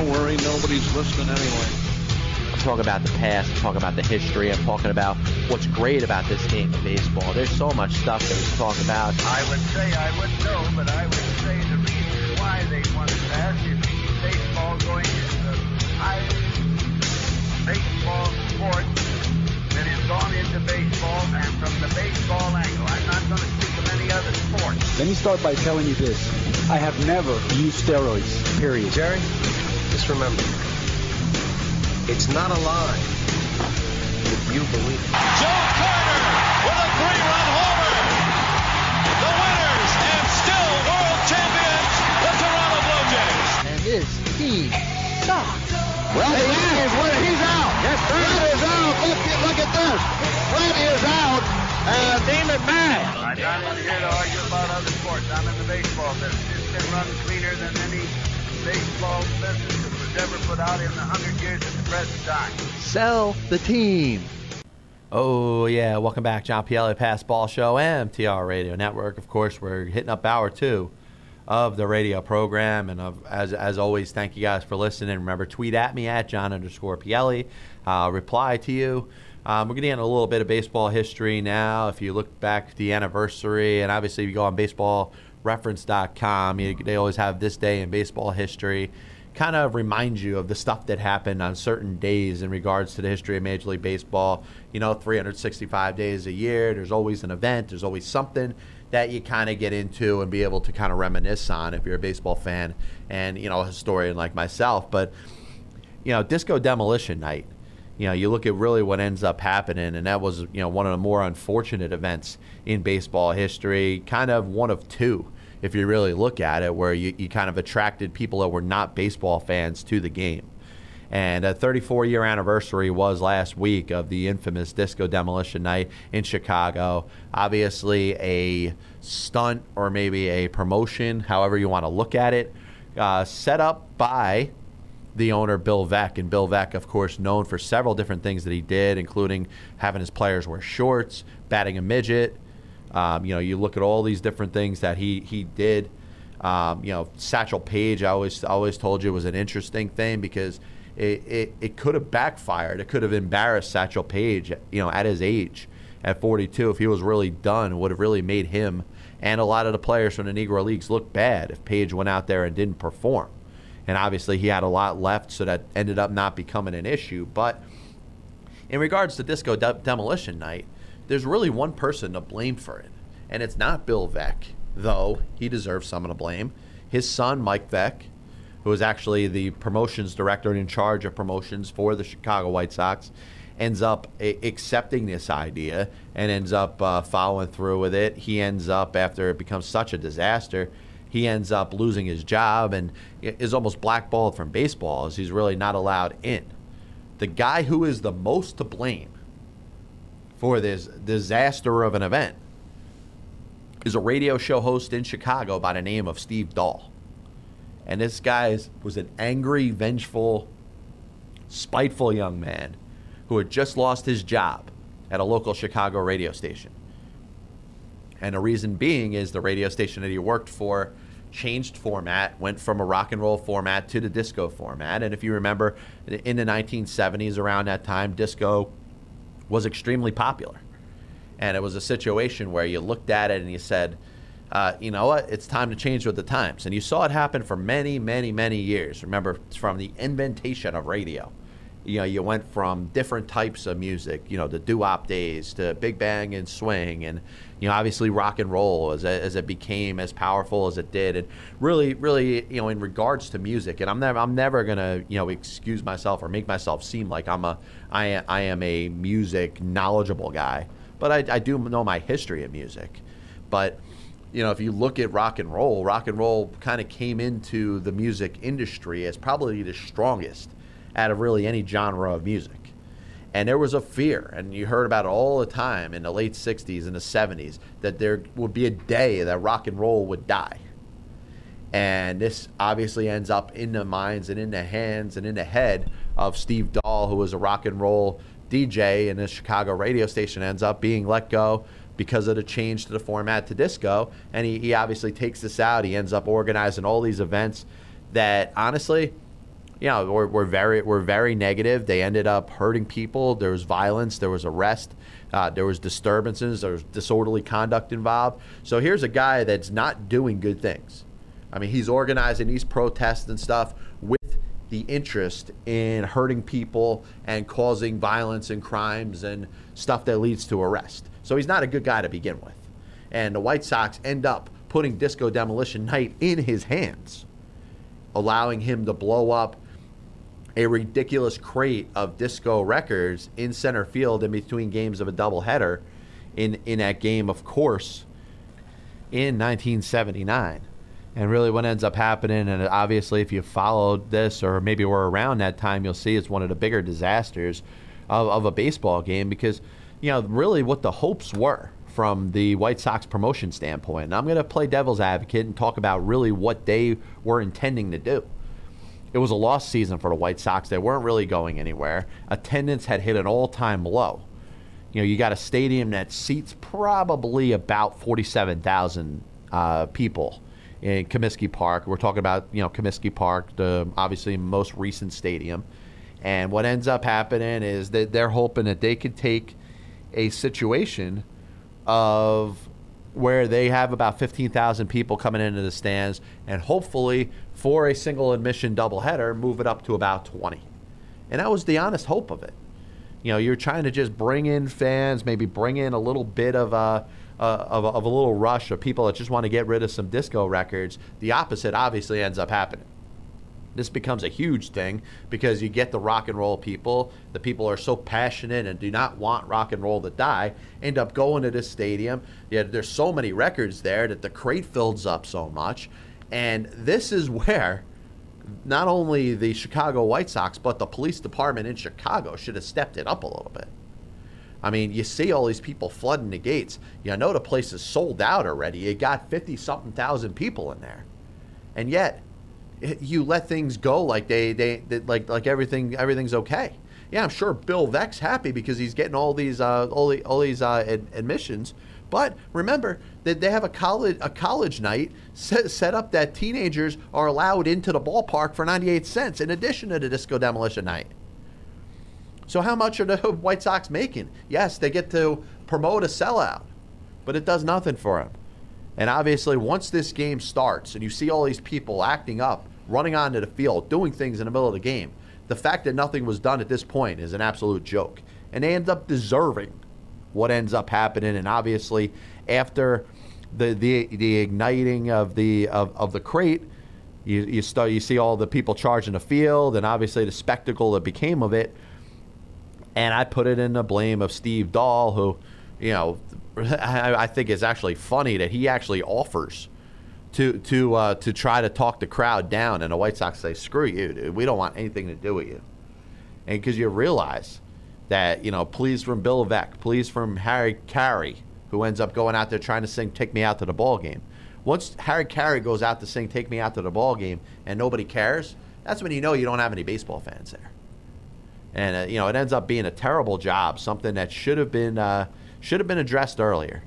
Don't worry, nobody's listening anyway. I'm talking about the past, I'm talking about the history, I'm talking about what's great about this game of baseball. There's so much stuff that we can talk about. I would say I wouldn't know, but I would say the reason why they won it fast is baseball going is the highest baseball sport that has gone into baseball and from the baseball angle. I'm not going to speak of any other sport. Let me start by telling you this. I have never used steroids, period. Jerry, just remember, it's not a lie if you believe it. Joe Carter with a three-run homer. The winners and still world champions, the Toronto Blue Jays. And this team sucks. Well, he is. He's out. Yes, Fred is out. Look, look at this. Fred is out. And Damon Mack. I'm not here to argue about other sports. I'm in the baseball business. It's been run cleaner than any baseball business that was ever put out in the hundred years at the present time. Sell the team. Oh, yeah. Welcome back, John Pielli, Pass Ball Show, MTR Radio Network. Of course, we're hitting up hour two of the radio program. And of, as, as always, thank you guys for listening. Remember, tweet at me at John underscore Pielli. I'll reply to you. Um, we're going to get into a little bit of baseball history now. If you look back the anniversary, and obviously, if you go on baseballreference.com, you, they always have this day in baseball history kind of remind you of the stuff that happened on certain days in regards to the history of Major League Baseball. You know, 365 days a year, there's always an event, there's always something that you kind of get into and be able to kind of reminisce on if you're a baseball fan and, you know, a historian like myself. But, you know, Disco Demolition Night, you know, you look at really what ends up happening, and that was, you know, one of the more unfortunate events in baseball history, kind of one of two if you really look at it, where you, you kind of attracted people that were not baseball fans to the game. And a 34 year anniversary was last week of the infamous Disco Demolition Night in Chicago. Obviously, a stunt or maybe a promotion, however you want to look at it, uh, set up by the owner, Bill Veeck. And Bill Veeck, of course, known for several different things that he did, including having his players wear shorts, batting a midget. Um, you know, you look at all these different things that he he did. Um, you know, Satchel Paige, I always always told you was an interesting thing because it, it, it could have backfired. It could have embarrassed Satchel Paige, you know, at his age, at 42, if he was really done, would have really made him and a lot of the players from the Negro Leagues look bad if Paige went out there and didn't perform. And obviously, he had a lot left, so that ended up not becoming an issue. But in regards to Disco De- Demolition Night, there's really one person to blame for it, and it's not Bill Veeck, though he deserves some of the blame. His son, Mike Veeck, who is actually the promotions director and in charge of promotions for the Chicago White Sox, ends up accepting this idea and ends up uh, following through with it. He ends up, after it becomes such a disaster, he ends up losing his job and is almost blackballed from baseball as he's really not allowed in. The guy who is the most to blame for this disaster of an event is a radio show host in Chicago by the name of Steve Dahl. And this guy was an angry, vengeful, spiteful young man who had just lost his job at a local Chicago radio station. And the reason being is the radio station that he worked for changed format, went from a rock and roll format to the disco format. And if you remember, in the 1970s, around that time, disco was extremely popular. And it was a situation where you looked at it and you said, uh, you know what, it's time to change with the times. And you saw it happen for many, many, many years. Remember, from the inventation of radio. You know, you went from different types of music, you know, the doo-wop days to big bang and swing, and you know, obviously rock and roll as, as it became as powerful as it did, and really, really, you know, in regards to music. And I'm never, I'm never gonna, you know, excuse myself or make myself seem like I'm a, I, I am a music knowledgeable guy, but I, I do know my history of music. But you know, if you look at rock and roll, rock and roll kind of came into the music industry as probably the strongest out of really any genre of music. And there was a fear, and you heard about it all the time in the late 60s and the 70s, that there would be a day that rock and roll would die. And this obviously ends up in the minds and in the hands and in the head of Steve Dahl, who was a rock and roll DJ in a Chicago radio station, ends up being let go because of the change to the format to disco. And he, he obviously takes this out. He ends up organizing all these events that honestly, you know, were, were very were very negative. They ended up hurting people. There was violence. There was arrest. Uh, there was disturbances. There was disorderly conduct involved. So here's a guy that's not doing good things. I mean, he's organizing these protests and stuff with the interest in hurting people and causing violence and crimes and stuff that leads to arrest. So he's not a good guy to begin with. And the White Sox end up putting Disco Demolition Night in his hands, allowing him to blow up a ridiculous crate of disco records in center field in between games of a doubleheader in, in that game, of course, in 1979. And really, what ends up happening, and obviously, if you followed this or maybe were around that time, you'll see it's one of the bigger disasters of, of a baseball game because, you know, really what the hopes were from the White Sox promotion standpoint. And I'm going to play devil's advocate and talk about really what they were intending to do. It was a lost season for the White Sox. They weren't really going anywhere. Attendance had hit an all time low. You know, you got a stadium that seats probably about 47,000 uh, people in Comiskey Park. We're talking about you know Comiskey Park, the obviously most recent stadium. And what ends up happening is that they're hoping that they could take a situation of where they have about 15,000 people coming into the stands and hopefully for a single admission doubleheader move it up to about 20. And that was the honest hope of it. You know, you're trying to just bring in fans, maybe bring in a little bit of a uh, of, of a little rush of people that just want to get rid of some disco records, the opposite obviously ends up happening. This becomes a huge thing because you get the rock and roll people. The people are so passionate and do not want rock and roll to die. End up going to this stadium. Yeah, there's so many records there that the crate fills up so much, and this is where not only the Chicago White Sox but the police department in Chicago should have stepped it up a little bit. I mean, you see all these people flooding the gates. You know the place is sold out already. You got 50 something thousand people in there. And yet, you let things go like they, they, they like like everything everything's okay. Yeah, I'm sure Bill Veeck's happy because he's getting all these uh, all, the, all these uh, ad- admissions. But remember that they have a college a college night set, set up that teenagers are allowed into the ballpark for 98 cents in addition to the disco demolition night. So how much are the White Sox making? Yes, they get to promote a sellout, but it does nothing for them. And obviously, once this game starts and you see all these people acting up, running onto the field, doing things in the middle of the game, the fact that nothing was done at this point is an absolute joke. And they end up deserving what ends up happening. And obviously, after the the, the igniting of the of, of the crate, you, you start you see all the people charging the field, and obviously the spectacle that became of it and I put it in the blame of Steve Dahl, who, you know, I, I think is actually funny that he actually offers to to uh, to try to talk the crowd down, and the White Sox say, "Screw you, dude. We don't want anything to do with you." And because you realize that you know, please from Bill Veeck, please from Harry Caray, who ends up going out there trying to sing "Take Me Out to the Ball Game." Once Harry Caray goes out to sing "Take Me Out to the Ball Game" and nobody cares, that's when you know you don't have any baseball fans there and uh, you know it ends up being a terrible job, something that should have been uh, should have been addressed earlier,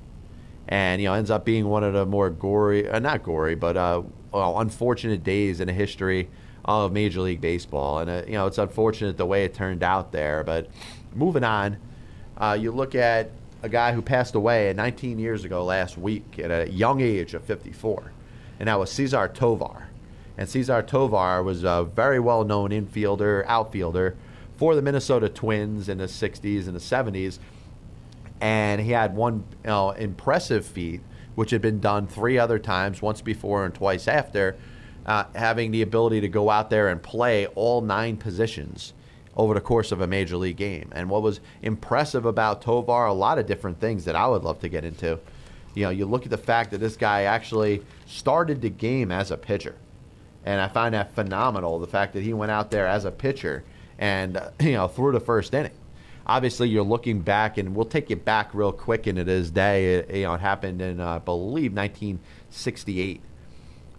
and you know ends up being one of the more gory, uh, not gory, but uh, well, unfortunate days in the history of Major League Baseball, and uh, you know it's unfortunate the way it turned out there. But moving on, uh, you look at a guy who passed away 19 years ago last week at a young age of 54, and that was Cesar Tovar. And Cesar Tovar was a very well known infielder, outfielder for the Minnesota Twins in the 60s and the 70s. And he had one you know, impressive feat, which had been done three other times, once before and twice after, uh, having the ability to go out there and play all nine positions over the course of a major league game. And what was impressive about Tovar, a lot of different things that I would love to get into. You know, you look at the fact that this guy actually started the game as a pitcher. And I find that phenomenal, the fact that he went out there as a pitcher and, uh, you know, through the first inning. Obviously, you're looking back, and we'll take you back real quick into this day. It, you know, it happened in, uh, I believe, 1968.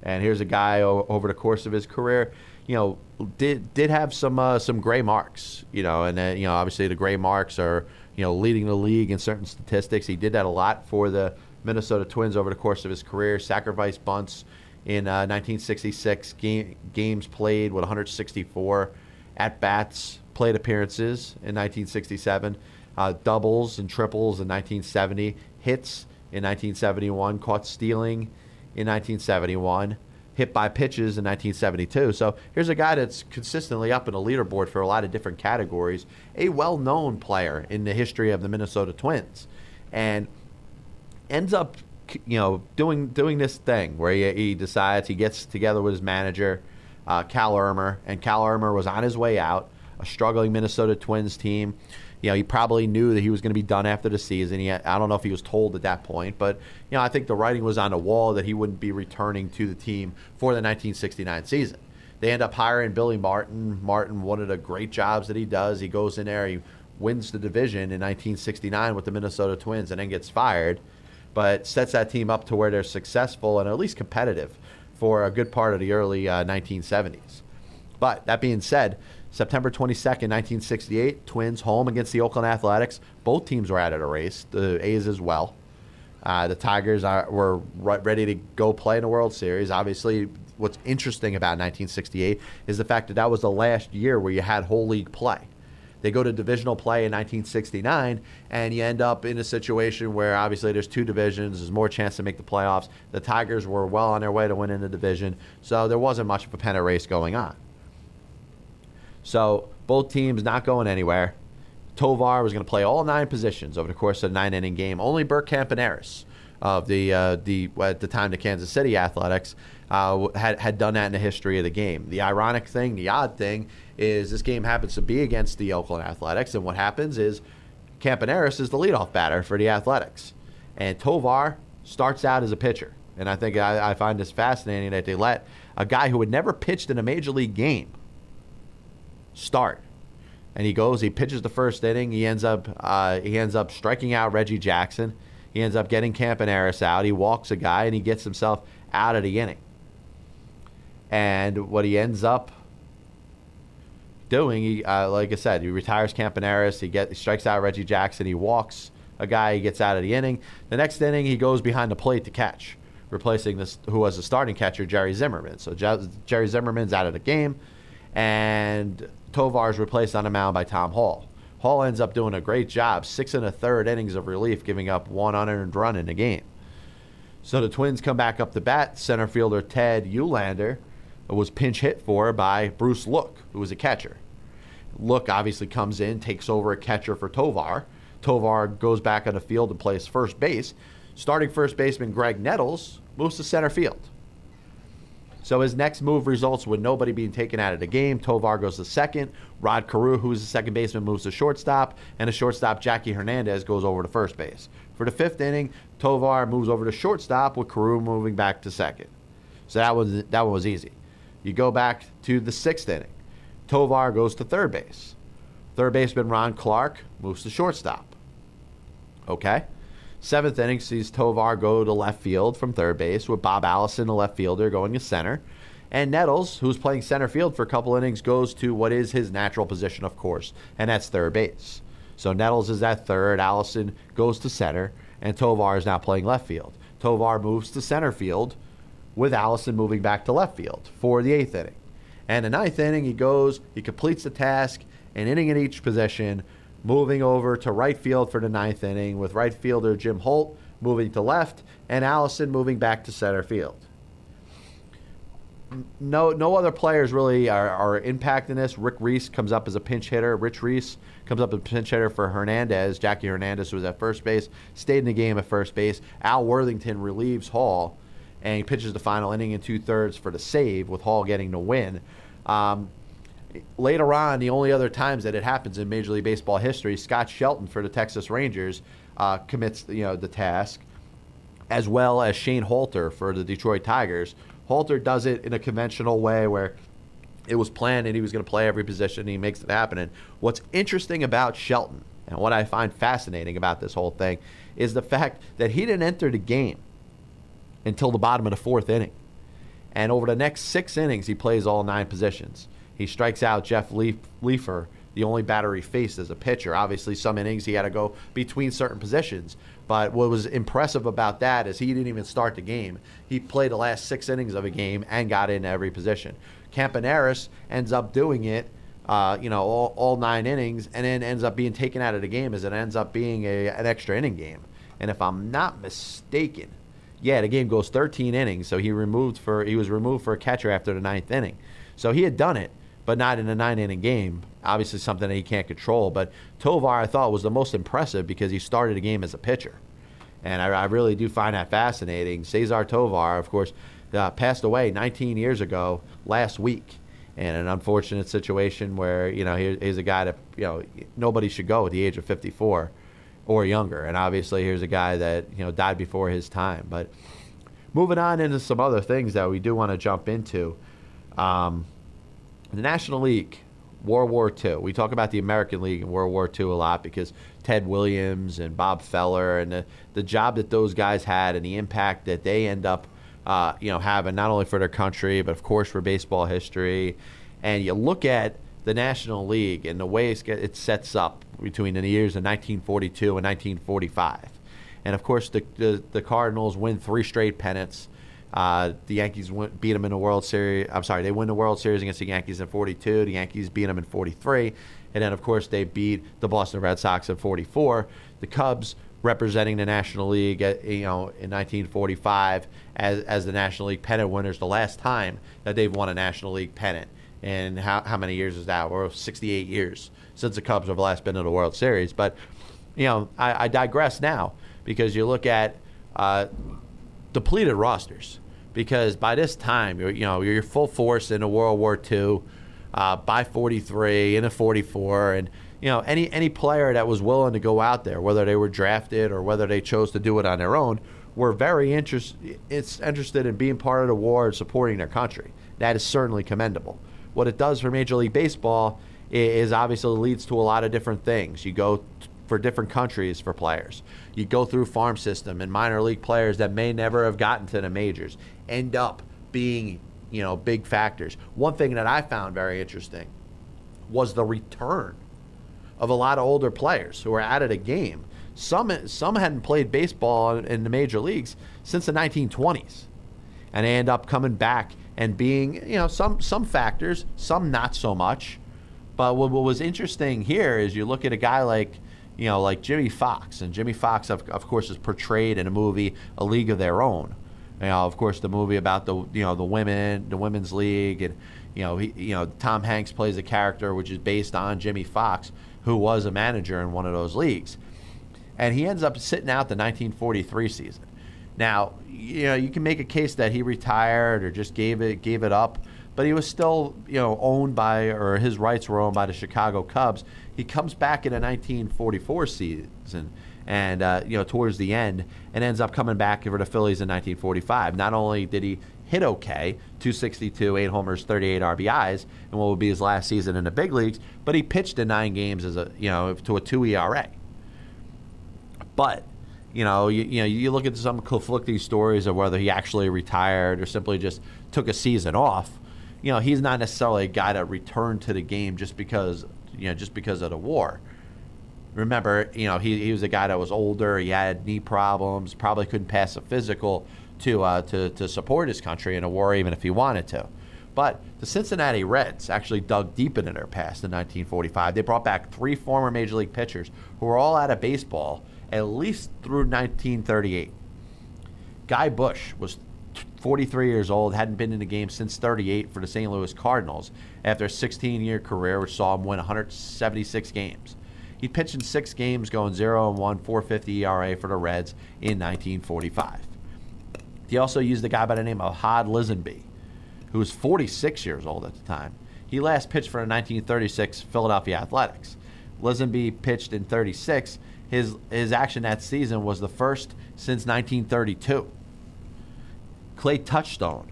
And here's a guy o- over the course of his career, you know, did did have some uh, some gray marks, you know, and uh, you know, obviously the gray marks are you know leading the league in certain statistics. He did that a lot for the Minnesota Twins over the course of his career. Sacrifice bunts in uh, 1966, game, games played with 164 at bats, plate appearances in 1967, uh, doubles and triples in 1970, hits in 1971, caught stealing in 1971, hit by pitches in 1972. So here's a guy that's consistently up in the leaderboard for a lot of different categories, a well known player in the history of the Minnesota Twins. And ends up, you know, doing doing this thing where he, he decides he gets together with his manager, uh, Cal Ermer, and Cal Ermer was on his way out, a struggling Minnesota Twins team. You know, he probably knew that he was going to be done after the season. He, I don't know if he was told at that point, but you know, I think the writing was on the wall that he wouldn't be returning to the team for the 1969 season. They end up hiring Billy Martin. Martin, one of the great jobs that he does, he goes in there, he wins the division in 1969 with the Minnesota Twins, and then gets fired but sets that team up to where they're successful and at least competitive for a good part of the early uh, 1970s. But that being said, September 22nd, 1968, Twins home against the Oakland Athletics. Both teams were out of the race, the A's as well. Uh, the Tigers are, were ready to go play in the World Series. Obviously, what's interesting about 1968 is the fact that that was the last year where you had whole league play. They go to divisional play in 1969, and you end up in a situation where obviously there's two divisions, there's more chance to make the playoffs. The Tigers were well on their way to winning the division, so there wasn't much of a pennant race going on. So both teams not going anywhere. Tovar was going to play all nine positions over the course of a nine inning game. Only Bert Campaneris of the uh, the at the time the Kansas City Athletics uh, had had done that in the history of the game. The ironic thing, the odd thing, is this game happens to be against the Oakland Athletics, and what happens is Campaneris is the leadoff batter for the Athletics, and Tovar starts out as a pitcher. And I think I, I find this fascinating that they let a guy who had never pitched in a major league game start. And he goes he pitches the first inning. He ends up uh, he ends up striking out reggie jackson. He ends up getting campaneris out. He walks a guy and he gets himself out of the inning. And what he ends up doing he uh, like i said he retires campaneris he, get, he strikes out reggie jackson. He walks a guy. He gets out of the inning. The next inning he goes behind the plate to catch replacing this who was the starting catcher jerry zimmerman. So jerry zimmerman's out of the game. And Tovar is replaced on the mound by Tom Hall. Hall ends up doing a great job, six and a third innings of relief, giving up one unearned run in the game. So the Twins come back up the bat. Center fielder Ted Uhlaender was pinch hit for by Bruce Look, who was a catcher. Look obviously comes in, takes over a catcher for Tovar. Tovar goes back on the field and plays first base. Starting first baseman Graig Nettles moves to center field. So his next move results with nobody being taken out of the game. Tovar goes to second. Rod Carew, who's the second baseman, moves to shortstop. And the shortstop, Jackie Hernandez, goes over to first base. For the fifth inning, Tovar moves over to shortstop with Carew moving back to second. So that was that one was easy. You go back to the sixth inning. Tovar goes to third base. Third baseman Ron Clark moves to shortstop. Okay. Seventh inning sees Tovar go to left field from third base with Bob Allison, the left fielder, going to center. And Nettles, who's playing center field for a couple innings, goes to what is his natural position, of course, and that's third base. So Nettles is at third, Allison goes to center, and Tovar is now playing left field. Tovar moves to center field with Allison moving back to left field for the eighth inning. And the ninth inning, he goes, he completes the task, an inning in each position, moving over to right field for the ninth inning with right fielder Jim Holt moving to left and Allison moving back to center field. No, no other players really are, are impacting this. Rick Reese comes up as a pinch hitter. Rich Reese comes up as a pinch hitter for Hernandez. Jackie Hernandez was at first base, stayed in the game at first base. Al Worthington relieves Hall, and he pitches the final inning in two thirds for the save, with Hall getting the win. Um, later on, the only other times that it happens in Major League Baseball history, Scott Sheldon for the Texas Rangers uh, commits you know the task, as well as Shane Halter for the Detroit Tigers. Halter does it in a conventional way where it was planned and he was going to play every position and he makes it happen. And what's interesting about Shelton and what I find fascinating about this whole thing is the fact that he didn't enter the game until the bottom of the fourth inning. And over the next six innings, he plays all nine positions. He strikes out Jeff Leaf- Liefer, the only batter he faced as a pitcher. Obviously, some innings he had to go between certain positions. But what was impressive about that is he didn't even start the game. He played the last six innings of a game and got in every position. Campaneris ends up doing it, uh, you know, all, all, nine innings, and then ends up being taken out of the game as it ends up being a, an extra inning game. And if I'm not mistaken, yeah, the game goes 13 innings, so he removed for he was removed for a catcher after the ninth inning. So he had done it, but not in a nine inning game. Obviously, something that he can't control. But Tovar, I thought, was the most impressive because he started a game as a pitcher. And I, I really do find that fascinating. Cesar Tovar, of course, uh, passed away 19 years ago last week in an unfortunate situation where, you know, he, he's a guy that, you know, nobody should go at the age of 54 or younger. And obviously, here's a guy that, you know, died before his time. But moving on into some other things that we do want to jump into. Um, the National League, World War II. We talk about the American League and World War II a lot because Ted Williams and Bob Feller and the, the job that those guys had and the impact that they end up, uh, you know, having not only for their country but of course for baseball history. And you look at the National League and the way it sets up between the years of 1942 and 1945. And of course, the, the, the Cardinals win three straight pennants. Uh, the Yankees win, beat them in the World Series. I'm sorry, they win the World Series against the Yankees in 42. The Yankees beat them in 43. And then, of course, they beat the Boston Red Sox in 44. The Cubs representing the National League, at, you know, in 1945 as, as the National League pennant winners, the last time that they've won a National League pennant. And how, how many years is that? Well, 68 years since the Cubs have last been in the World Series. But, you know, I, I digress now because you look at uh, depleted rosters. Because by this time, you're, you know, you're full force in a World War II uh, by 43 in a 44, and you know any any player that was willing to go out there, whether they were drafted or whether they chose to do it on their own, were very interest, it's interested in being part of the war and supporting their country. That is certainly commendable. What it does for Major League Baseball is obviously leads to a lot of different things. You go for different countries for players. You go through farm system and minor league players that may never have gotten to the majors end up being you know, big factors. One thing that I found very interesting was the return of a lot of older players who were out of the game. Some some hadn't played baseball in the major leagues since the 1920s, and they end up coming back and being, you know, some some factors, some not so much. But what, what was interesting here is you look at a guy like, you know, like Jimmie Foxx, and Jimmie Foxx of, of course, is portrayed in a movie, A League of Their Own you know, of course, the movie about the you know the women, the women's league, and you know, he, you know, Tom Hanks plays a character which is based on Jimmie Foxx, who was a manager in one of those leagues, and he ends up sitting out the 1943 season. Now, you know, you can make a case that he retired or just gave it gave it up, but he was still you know owned by or his rights were owned by the Chicago Cubs. He comes back in a 1944 season and uh, you know towards the end, and ends up coming back for the Phillies in 1945. Not only did he hit okay, 262, eight homers, 38 RBIs, and what would be his last season in the big leagues, but he pitched in nine games as a you know to a two ERA. But you know, you, you know, you look at some conflicting stories of whether he actually retired or simply just took a season off. You know, he's not necessarily a guy that returned to the game just because you know just because of the war remember, you know, he, he was a guy that was older. He had knee problems. Probably couldn't pass a physical to uh, to to support his country in a war, even if he wanted to. But the Cincinnati Reds actually dug deep into their past in 1945. They brought back three former major league pitchers who were all out of baseball at least through 1938. Guy Bush was 43 years old, hadn't been in the game since 38 for the St. Louis Cardinals after a 16 year career, which saw him win 176 games. He pitched in six games, going 0 and 1, 450 ERA for the Reds in 1945. He also used a guy by the name of Hod Lisenbee, who was 46 years old at the time. He last pitched for the 1936 Philadelphia Athletics. Lisenby pitched in 36. His his action that season was the first since 1932. Clay Touchstone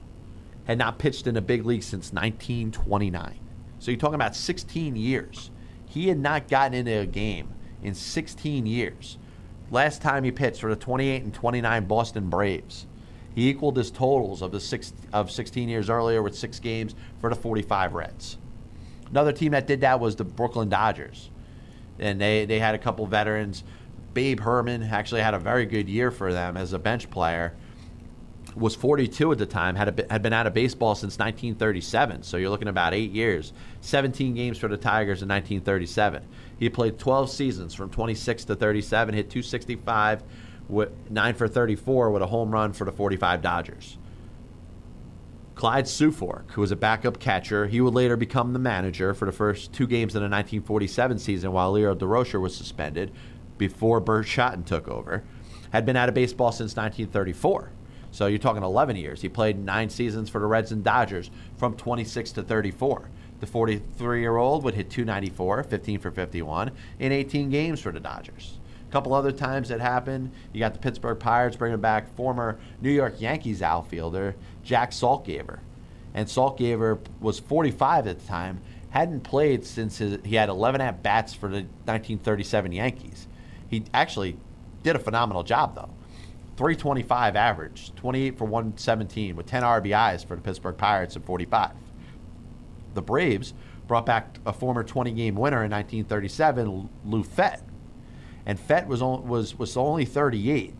had not pitched in a big league since 1929. So you're talking about 16 years. He had not gotten into a game in 16 years. Last time he pitched for the 28 and 29 Boston Braves. He equaled his totals of the six of 16 years earlier with six games for the 45 Reds. Another team that did that was the Brooklyn Dodgers, and they they had a couple veterans. Babe Herman actually had a very good year for them as a bench player. Was 42 at the time, had a, had been out of baseball since 1937. So you're looking about eight years. 17 games for the Tigers in 1937. He played 12 seasons from 26 to 37, hit 265 with 9 for 34 with a home run for the 45 Dodgers. Clyde Sukeforth, who was a backup catcher, he would later become the manager for the first two games in the 1947 season while Leo Durocher was suspended before Burt Shotton took over. Had been out of baseball since 1934. So you're talking 11 years. He played nine seasons for the Reds and Dodgers from 26 to 34. The 43 year old would hit 294, 15 for 51, in 18 games for the Dodgers. A couple other times that happened. You got the Pittsburgh Pirates bringing back former New York Yankees outfielder Jack Saltzgaver. And Saltgaver was 45 at the time, hadn't played since his, he had 11 at bats for the 1937 Yankees. He actually did a phenomenal job, though. 325 average, 28 for 117 with 10 RBIs for the Pittsburgh Pirates in 45. The Braves brought back a former 20 game winner in 1937, Lou Fett. And Fett was, on, was, was only 38,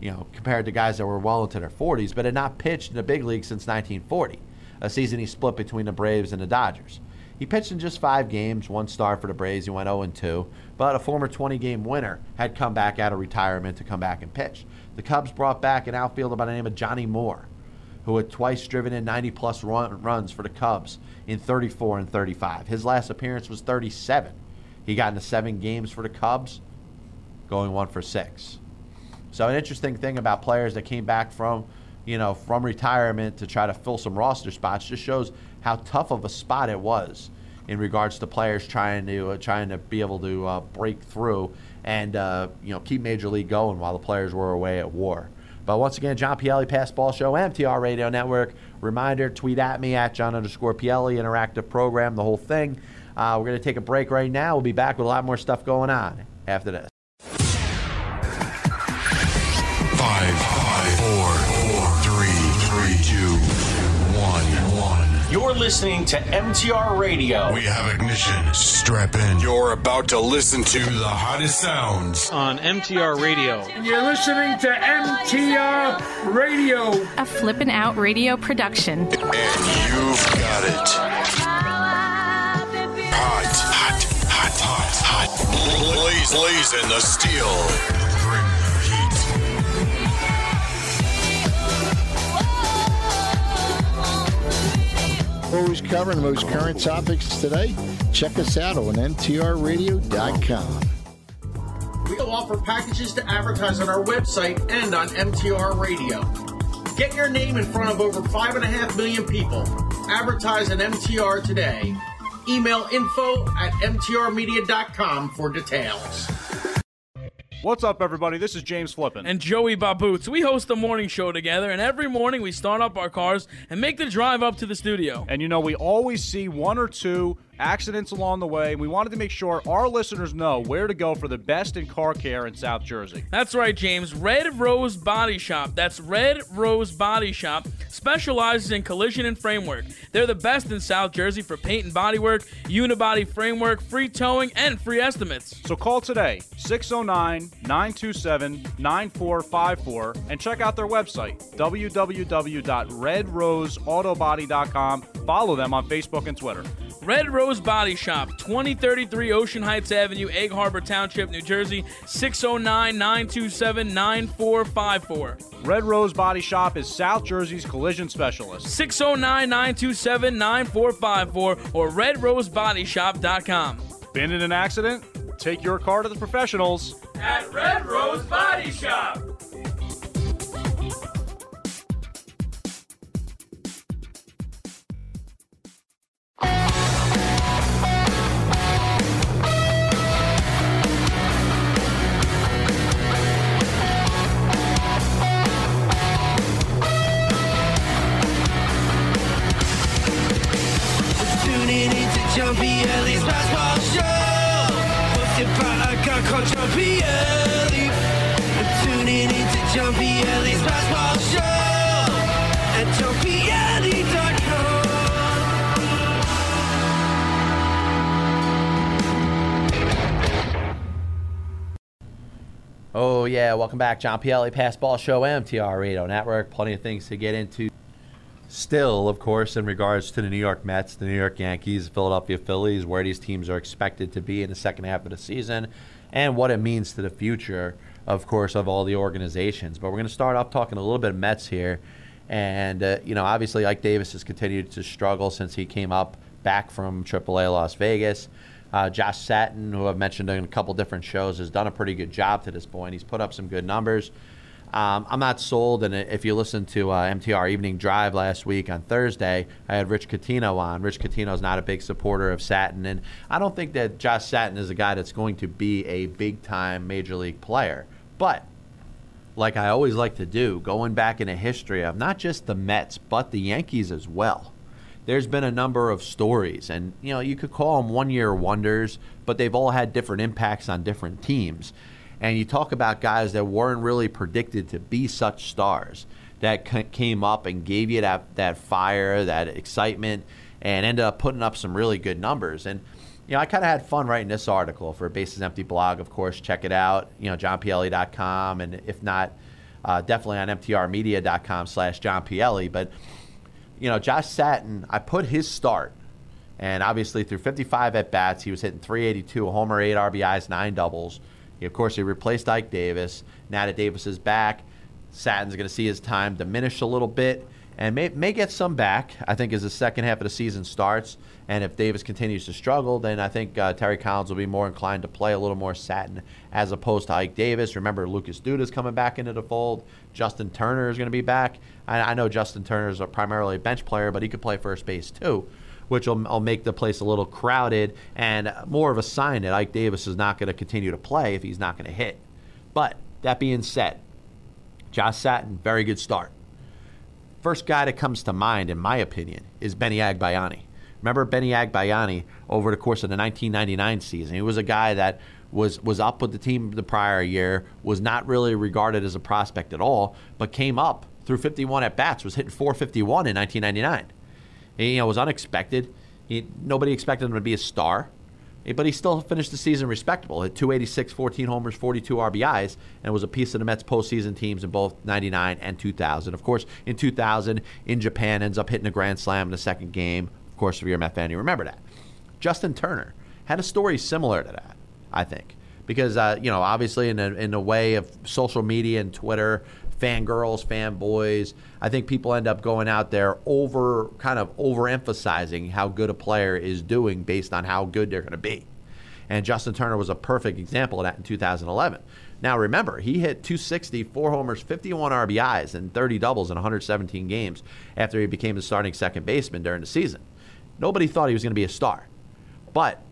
you know, compared to guys that were well into their 40s, but had not pitched in the big league since 1940, a season he split between the Braves and the Dodgers. He pitched in just five games, one star for the Braves. He went 0 2, but a former 20 game winner had come back out of retirement to come back and pitch. The Cubs brought back an outfielder by the name of Johnny Moore, who had twice driven in 90 plus run, runs for the Cubs in 34 and 35. His last appearance was 37. He got into seven games for the Cubs, going one for six. So an interesting thing about players that came back from, you know, from retirement to try to fill some roster spots just shows how tough of a spot it was in regards to players trying to uh, trying to be able to uh, break through and uh, you know keep Major League going while the players were away at war. But once again, John Pielli, Pass Ball Show, MTR Radio Network. Reminder: tweet at me at John underscore Pielli. Interactive program, the whole thing. Uh, we're going to take a break right now. We'll be back with a lot more stuff going on after this. Listening to MTR Radio. We have ignition. Strap in. You're about to listen to the hottest sounds on MTR Radio. And you're listening to MTR Radio, a flippin' out radio production. And you've got it. Hot, hot, hot, hot, hot. Blaze, blaze in the steel. Always covering the most current topics today. Check us out on MTRRadio.com. We'll offer packages to advertise on our website and on MTR Radio. Get your name in front of over 5.5 million people. Advertise on MTR today. Email info at MTRmedia.com for details. What's up, everybody? This is James Flippin. And Joey Baboots. We host the morning show together, and every morning we start up our cars and make the drive up to the studio. And you know, we always see one or two accidents along the way. We wanted to make sure our listeners know where to go for the best in car care in South Jersey. That's right, James. Red Rose Body Shop. That's Red Rose Body Shop. Specializes in collision and framework. They're the best in South Jersey for paint and bodywork, unibody framework, free towing, and free estimates. So call today, 609 927 9454, and check out their website, www.redroseautobody.com. Follow them on Facebook and Twitter. Red Rose Body Shop, 2033 Ocean Heights Avenue, Egg Harbor Township, New Jersey, 609 927 9454. Red Rose Body Shop is South Jersey's collision specialist. 609 927 9454 or redrosebodyshop.com. Been in an accident? Take your car to the professionals at Red Rose Body Shop. Yeah. Welcome back. John Pielli, Pass Ball Show, MTR Radio Network. Plenty of things to get into. Still, of course, in regards to the New York Mets, the New York Yankees, Philadelphia Phillies, where these teams are expected to be in the second half of the season, and what it means to the future, of course, of all the organizations. But we're going to start off talking a little bit of Mets here. And, uh, you know, obviously, Ike Davis has continued to struggle since he came up back from AAA Las Vegas. Uh, Josh Satin, who I've mentioned in a couple different shows, has done a pretty good job to this point. He's put up some good numbers. Um, I'm not sold, and if you listen to uh, MTR Evening Drive last week on Thursday, I had Rich Catino on. Rich Catino is not a big supporter of Satin, and I don't think that Josh Satin is a guy that's going to be a big time major league player. But like I always like to do, going back in a history of not just the Mets, but the Yankees as well. There's been a number of stories, and you know you could call them one-year wonders, but they've all had different impacts on different teams. And you talk about guys that weren't really predicted to be such stars that c- came up and gave you that that fire, that excitement, and ended up putting up some really good numbers. And you know, I kind of had fun writing this article for Bases Empty blog. Of course, check it out. You know, johnpielli.com, and if not, uh, definitely on mtrmedia.com/slash John Pielli. But you know, Josh Satin, I put his start, and obviously through 55 at bats, he was hitting 382, a homer, eight RBIs, nine doubles. He, of course, he replaced Ike Davis. Now that Davis is back, Satin's going to see his time diminish a little bit and may, may get some back, I think, as the second half of the season starts. And if Davis continues to struggle, then I think uh, Terry Collins will be more inclined to play a little more Satin as opposed to Ike Davis. Remember, Lucas Duda's coming back into the fold. Justin Turner is going to be back. I, I know Justin Turner is a primarily a bench player, but he could play first base too which will, will, make the place a little crowded and more of a sign that Ike Davis is not going to continue to play if he's not going to hit. But that being said, Josh Satin, very good start. First guy that comes to mind, in my opinion, is Benny Agbayani. Remember Benny Agbayani over the course of the 1999 season? He was a guy that was was up with the team the prior year, was not really regarded as a prospect at all, but came up through 51 at bats, was hitting 451 in 1999 you know, was unexpected. He, nobody expected him to be a star, but he still finished the season respectable. Hit 286, 14 homers, 42 RBIs, and was a piece of the Mets postseason teams in both 99 and 2000. Of course, in 2000, in Japan, ends up hitting a grand slam in the second game. Course, if you're a Met fan, you remember that. Justin Turner had a story similar to that, I think. Because, uh, you know, obviously in a, in a way of social media and Twitter, fangirls, fanboys. I think people end up going out there over kind of overemphasizing how good a player is doing based on how good they're going to be. And Justin Turner was a perfect example of that in 2011. Now remember, he hit 260, four homers, 51 RBIs, and 30 doubles in 117 games after he became the starting second baseman during the season. Nobody thought he was going to be a star, but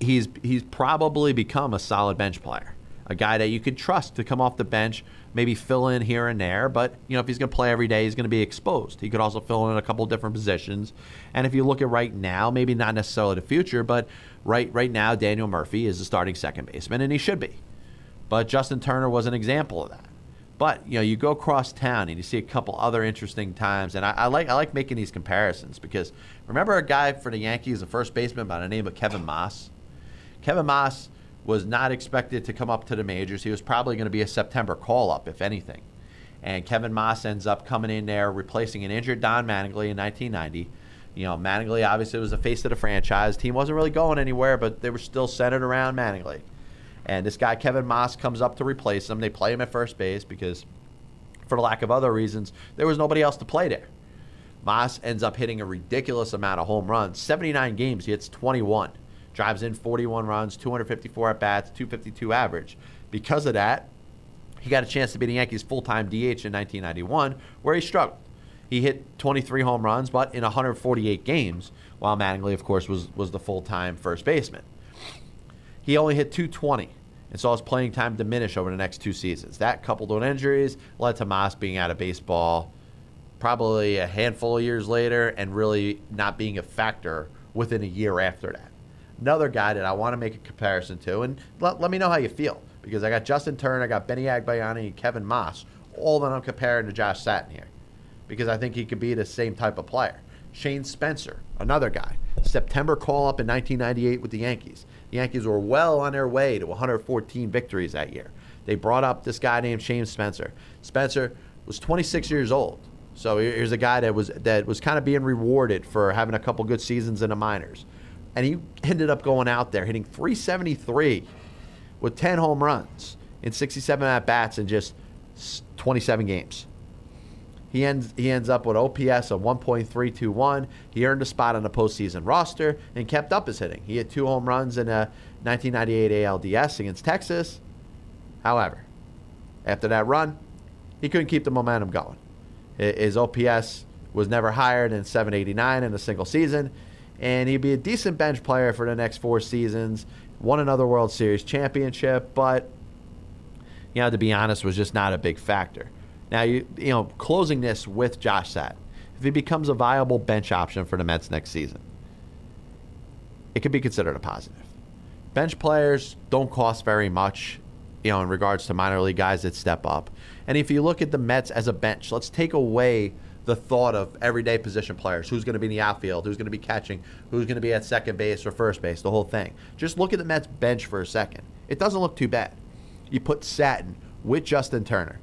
he's he's probably become a solid bench player, a guy that you could trust to come off the bench maybe fill in here and there. But you know, if he's going to play every day, he's going to be exposed. He could also fill in a couple different positions. And if you look at right now, maybe not necessarily the future, but right right now, Daniel Murphy is the starting second baseman, and he should be. But Justin Turner was an example of that. But you know, you go across town and you see a couple other interesting times, and I, I, like I like making these comparisons because remember a guy for the Yankees, a first baseman by the name of Kevin Maas? Kevin Maas was not expected to come up to the majors. He was probably going to be a September call up, if anything. And Kevin Maas ends up coming in there, replacing an injured Don Mattingly in 1990. You know, Mattingly obviously was the face of the franchise. Team wasn't really going anywhere, but they were still centered around Mattingly. And this guy, Kevin Moss, comes up to replace him. They play him at first base because, for lack of other reasons, there was nobody else to play there. Maas ends up hitting a ridiculous amount of home runs. 79 games, he hits 21 drives in 41 runs, 254 at bats, 252 average. Because of that, he got a chance to be the Yankees' full time DH in 1991, where he struggled. He hit 23 home runs, but in 148 games, while Mattingly, of course, was, was the full time first baseman. He only hit 220 and saw his playing time diminish over the next two seasons. That, coupled with injuries, led to Maas being out of baseball probably a handful of years later and really not being a factor within a year after that. Another guy that I want to make a comparison to, and let, let me know how you feel because I got Justin Turner, I got Benny Agbayani, and Kevin Maas, all that I'm comparing to Josh Satin here because I think he could be the same type of player. Shane Spencer, another guy, September call up in 1998 with the Yankees. The Yankees were well on their way to 114 victories that year. They brought up this guy named Shane Spencer. Spencer was 26 years old. So here's a guy that was that was kind of being rewarded for having a couple good seasons in the minors. And he ended up going out there hitting 373 with 10 home runs in 67 at bats in just 27 games. He ends he ends up with OPS of 1.321. He earned a spot on the postseason roster and kept up his hitting. He had two home runs in a 1998 ALDS against Texas. However, after that run, he couldn't keep the momentum going. His OPS was never higher than 789 in a single season, and he'd be a decent bench player for the next four seasons. Won another World Series championship, but you know, to be honest, was just not a big factor. Now, you, you know, closing this with Josh Satin, if he becomes a viable bench option for the Mets next season, it could be considered a positive. Bench players don't cost very much, you know, in regards to minor league guys that step up. And if you look at the Mets as a bench, let's take away the thought of everyday position players who's going to be in the outfield, who's going to be catching, who's going to be at second base or first base, the whole thing. Just look at the Mets bench for a second. It doesn't look too bad. You put Satin with Justin Turner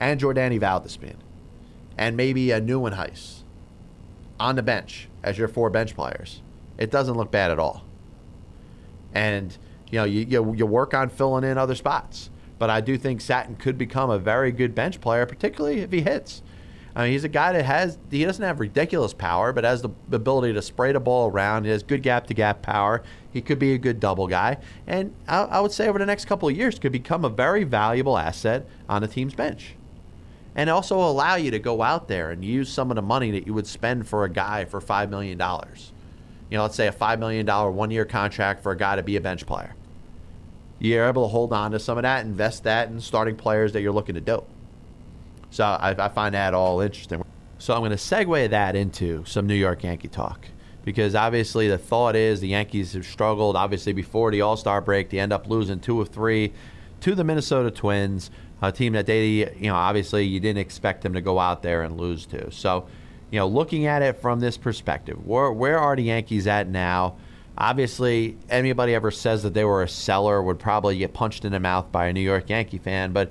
and Jordany Valdespin and maybe a Nieuwenhuis on the bench as your four bench players, it doesn't look bad at all. And you know, you, you, you work on filling in other spots. But I do think Satin could become a very good bench player, particularly if he hits. I mean, he's a guy that has, he doesn't have ridiculous power, but has the ability to spray the ball around. He has good gap to gap power. He could be a good double guy. And I, I would say over the next couple of years, could become a very valuable asset on a team's bench and also allow you to go out there and use some of the money that you would spend for a guy for $5 million. You know, let's say a $5 million one year contract for a guy to be a bench player. You're able to hold on to some of that, invest that in starting players that you're looking to do. So I, I find that all interesting. So I'm going to segue that into some New York Yankee talk because obviously the thought is the Yankees have struggled. Obviously, before the All Star break, they end up losing two of three to the Minnesota Twins a team that they, you know, obviously you didn't expect them to go out there and lose to. So, you know, looking at it from this perspective, where where are the Yankees at now? Obviously, anybody ever says that they were a seller would probably get punched in the mouth by a New York Yankee fan. But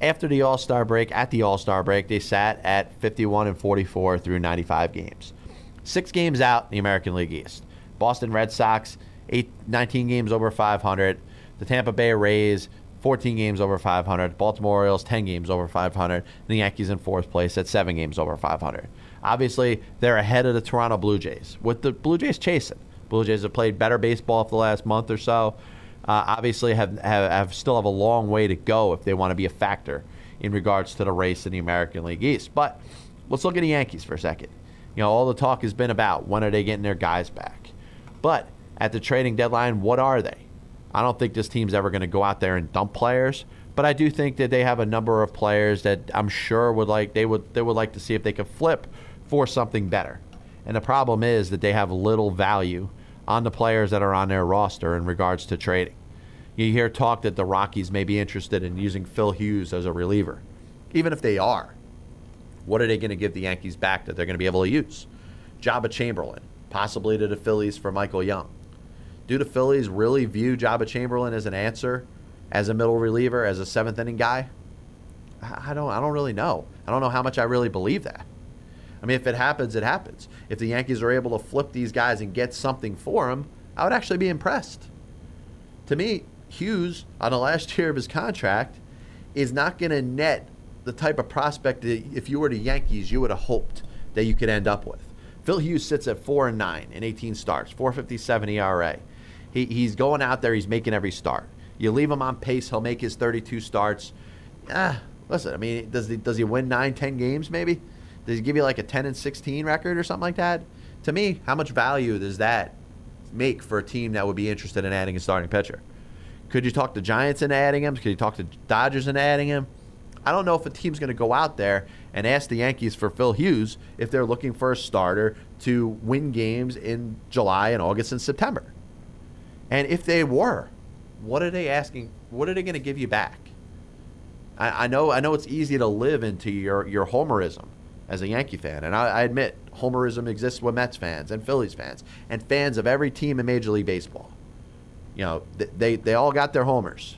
after the All Star break, at the All Star break, they sat at 51 and 44 through 95 games. Six games out in the American League East. Boston Red Sox, eight, 19 games over 500. The Tampa Bay Rays, 14 games over 500. Baltimore Orioles, 10 games over 500. And the Yankees in fourth place at seven games over 500. Obviously, they're ahead of the Toronto Blue Jays, with the Blue Jays chasing. Blue Jays have played better baseball for the last month or so. Uh, obviously, have, have, have still have a long way to go if they want to be a factor in regards to the race in the American League East. But let's look at the Yankees for a second. You know, all the talk has been about when are they getting their guys back. But at the trading deadline, what are they? I don't think this team's ever going to go out there and dump players, but I do think that they have a number of players that I'm sure would like they would they would like to see if they could flip for something better. And the problem is that they have little value on the players that are on their roster in regards to trading. You hear talk that the Rockies may be interested in using Phil Hughes as a reliever. Even if they are, what are they going to give the Yankees back that they're going to be able to use? Joba Chamberlain, possibly to the Phillies for Michael Young do the Phillies really view Joba Chamberlain as an answer, as a middle reliever, as a seventh inning guy? I don't. I don't really know. I don't know how much I really believe that. I mean, if it happens, it happens. If the Yankees are able to flip these guys and get something for them, I would actually be impressed. To me, Hughes on the last year of his contract is not going to net the type of prospect that if you were the Yankees, you would have hoped that you could end up with. Phil Hughes sits at four and nine in 18 starts, 4.57 ERA. He, he's going out there. He's making every start. You leave him on pace. He'll make his 32 starts. Ah, listen. I mean, does he does he win nine, 10 games? Maybe. Does he give you like a 10 and 16 record or something like that? To me, how much value does that make for a team that would be interested in adding a starting pitcher? Could you talk to Giants into adding him? Could you talk to Dodgers into adding him? I don't know if a team's going to go out there and ask the Yankees for Phil Hughes if they're looking for a starter to win games in July and August and September. And if they were, what are they asking? What are they going to give you back? I, I, know I know it's easy to live into your, your homerism as a Yankee fan, and I, I admit homerism exists with Mets fans and Phillies fans and fans of every team in Major League Baseball. You know, they, they all got their homers.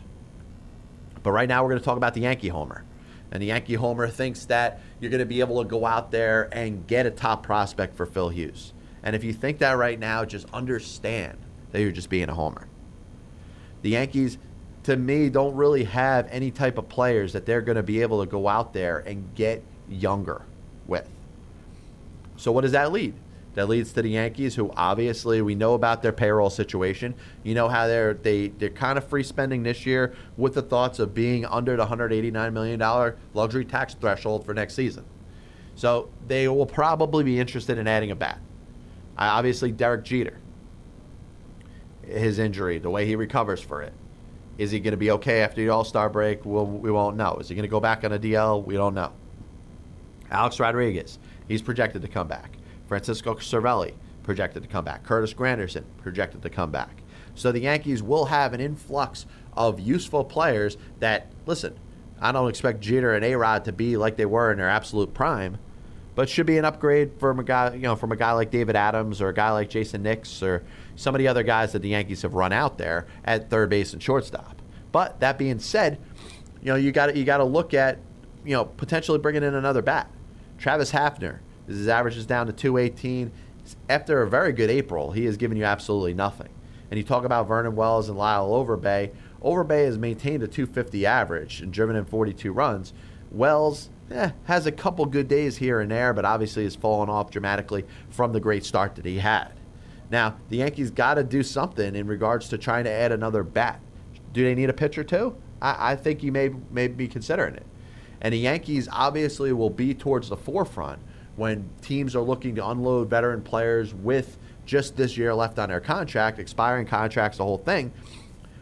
But right now we're going to talk about the Yankee homer. And the Yankee homer thinks that you're going to be able to go out there and get a top prospect for Phil Hughes. And if you think that right now, just understand that you're just being a homer. The Yankees, to me, don't really have any type of players that they're going to be able to go out there and get younger. So, what does that lead? That leads to the Yankees, who obviously we know about their payroll situation. You know how they're they they're kind of free spending this year with the thoughts of being under the 189 million dollar luxury tax threshold for next season. So they will probably be interested in adding a bat. obviously, Derek Jeter, his injury, the way he recovers for it. Is he going to be okay after the All Star break? We'll, we won't know. Is he going to go back on a DL? We don't know. Alex Rodriguez, he's projected to come back. Francisco Cervelli projected to come back. Curtis Granderson projected to come back. So the Yankees will have an influx of useful players that, listen, I don't expect Jeter and A-Rod to be like they were in their absolute prime, but should be an upgrade from a guy, you know, from a guy like David Adams or a guy like Jason Nix or some of the other guys that the Yankees have run out there at third base and shortstop. But that being said, you know, you got you got to look at, you know, potentially bringing in another bat. Travis Hafner, his average is down to 218. After a very good April, he has given you absolutely nothing. And you talk about Vernon Wells and Lyle Overbay. Overbay has maintained a 250 average and driven in 42 runs. Wells eh, has a couple good days here and there, but obviously has fallen off dramatically from the great start that he had. Now, the Yankees got to do something in regards to trying to add another bat. Do they need a pitcher too? I, I think you may, may be considering it. And the Yankees obviously will be towards the forefront when teams are looking to unload veteran players with just this year left on their contract, expiring contracts, the whole thing,